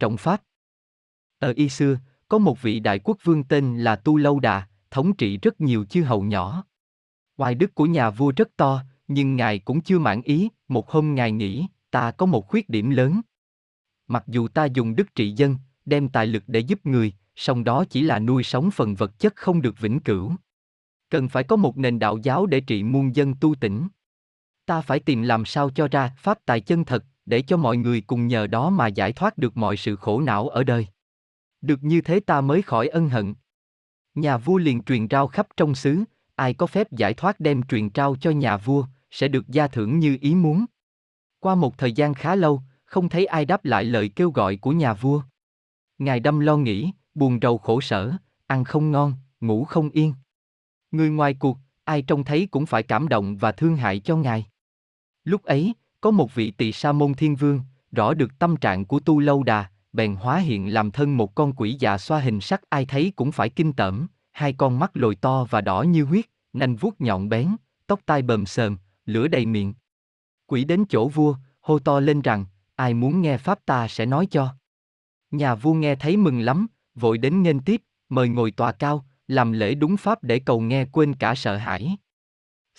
trọng pháp. Ở y xưa, có một vị đại quốc vương tên là Tu Lâu Đà, thống trị rất nhiều chư hầu nhỏ. Oai đức của nhà vua rất to, nhưng ngài cũng chưa mãn ý, một hôm ngài nghĩ, ta có một khuyết điểm lớn. Mặc dù ta dùng đức trị dân, đem tài lực để giúp người, song đó chỉ là nuôi sống phần vật chất không được vĩnh cửu. Cần phải có một nền đạo giáo để trị muôn dân tu tỉnh. Ta phải tìm làm sao cho ra pháp tài chân thật, để cho mọi người cùng nhờ đó mà giải thoát được mọi sự khổ não ở đời. Được như thế ta mới khỏi ân hận. Nhà vua liền truyền trao khắp trong xứ, ai có phép giải thoát đem truyền trao cho nhà vua, sẽ được gia thưởng như ý muốn. Qua một thời gian khá lâu, không thấy ai đáp lại lời kêu gọi của nhà vua. Ngài đâm lo nghĩ, buồn rầu khổ sở, ăn không ngon, ngủ không yên. Người ngoài cuộc, ai trông thấy cũng phải cảm động và thương hại cho ngài. Lúc ấy, có một vị tỳ sa môn thiên vương, rõ được tâm trạng của tu lâu đà, bèn hóa hiện làm thân một con quỷ già xoa hình sắc ai thấy cũng phải kinh tởm, hai con mắt lồi to và đỏ như huyết, nanh vuốt nhọn bén, tóc tai bờm sờm, lửa đầy miệng. Quỷ đến chỗ vua, hô to lên rằng, ai muốn nghe pháp ta sẽ nói cho. Nhà vua nghe thấy mừng lắm, vội đến nghênh tiếp, mời ngồi tòa cao, làm lễ đúng pháp để cầu nghe quên cả sợ hãi.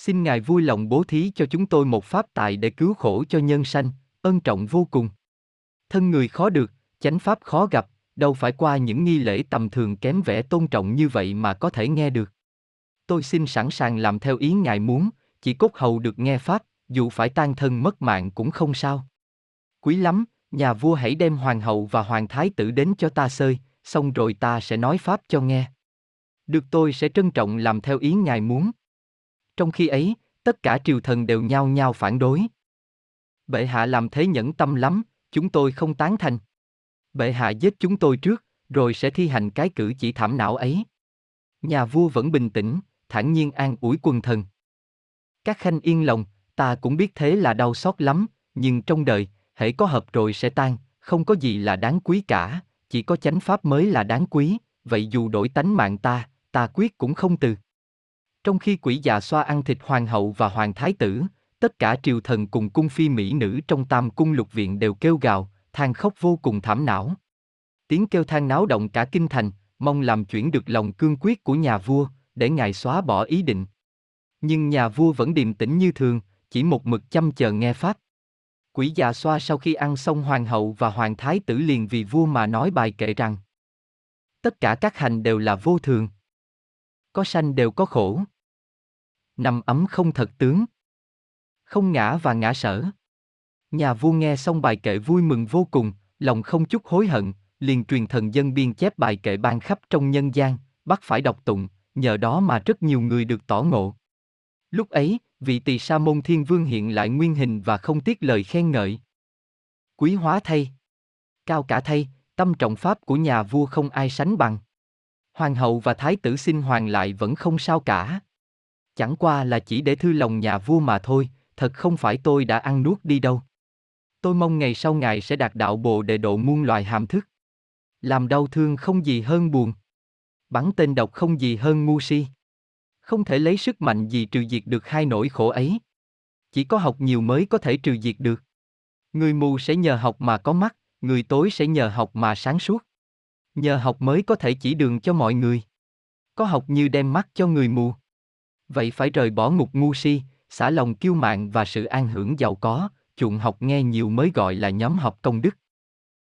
Xin Ngài vui lòng bố thí cho chúng tôi một pháp tài để cứu khổ cho nhân sanh, ân trọng vô cùng. Thân người khó được, chánh pháp khó gặp, đâu phải qua những nghi lễ tầm thường kém vẻ tôn trọng như vậy mà có thể nghe được. Tôi xin sẵn sàng làm theo ý Ngài muốn, chỉ cốt hầu được nghe pháp, dù phải tan thân mất mạng cũng không sao. Quý lắm, nhà vua hãy đem hoàng hậu và hoàng thái tử đến cho ta sơi, xong rồi ta sẽ nói pháp cho nghe. Được tôi sẽ trân trọng làm theo ý ngài muốn. Trong khi ấy, tất cả triều thần đều nhao nhao phản đối. Bệ hạ làm thế nhẫn tâm lắm, chúng tôi không tán thành. Bệ hạ giết chúng tôi trước, rồi sẽ thi hành cái cử chỉ thảm não ấy. Nhà vua vẫn bình tĩnh, thản nhiên an ủi quần thần. Các khanh yên lòng, ta cũng biết thế là đau xót lắm, nhưng trong đời, hễ có hợp rồi sẽ tan, không có gì là đáng quý cả, chỉ có chánh pháp mới là đáng quý, vậy dù đổi tánh mạng ta, ta quyết cũng không từ. Trong khi quỷ già xoa ăn thịt hoàng hậu và hoàng thái tử, tất cả triều thần cùng cung phi mỹ nữ trong tam cung lục viện đều kêu gào, than khóc vô cùng thảm não. Tiếng kêu than náo động cả kinh thành, mong làm chuyển được lòng cương quyết của nhà vua, để ngài xóa bỏ ý định. Nhưng nhà vua vẫn điềm tĩnh như thường, chỉ một mực chăm chờ nghe pháp. Quỷ già xoa sau khi ăn xong hoàng hậu và hoàng thái tử liền vì vua mà nói bài kệ rằng Tất cả các hành đều là vô thường. Có sanh đều có khổ. Nằm ấm không thật tướng. Không ngã và ngã sở. Nhà vua nghe xong bài kệ vui mừng vô cùng, lòng không chút hối hận, liền truyền thần dân biên chép bài kệ ban khắp trong nhân gian, bắt phải đọc tụng, nhờ đó mà rất nhiều người được tỏ ngộ. Lúc ấy, vị tỳ sa môn thiên vương hiện lại nguyên hình và không tiếc lời khen ngợi. Quý hóa thay. Cao cả thay, tâm trọng pháp của nhà vua không ai sánh bằng. Hoàng hậu và thái tử xin hoàng lại vẫn không sao cả. Chẳng qua là chỉ để thư lòng nhà vua mà thôi, thật không phải tôi đã ăn nuốt đi đâu. Tôi mong ngày sau ngài sẽ đạt đạo bồ để độ muôn loài hàm thức. Làm đau thương không gì hơn buồn. Bắn tên độc không gì hơn ngu si. Không thể lấy sức mạnh gì trừ diệt được hai nỗi khổ ấy. Chỉ có học nhiều mới có thể trừ diệt được. Người mù sẽ nhờ học mà có mắt, người tối sẽ nhờ học mà sáng suốt. Nhờ học mới có thể chỉ đường cho mọi người. Có học như đem mắt cho người mù. Vậy phải rời bỏ ngục ngu si, xả lòng kiêu mạn và sự an hưởng giàu có, chuộng học nghe nhiều mới gọi là nhóm học công đức.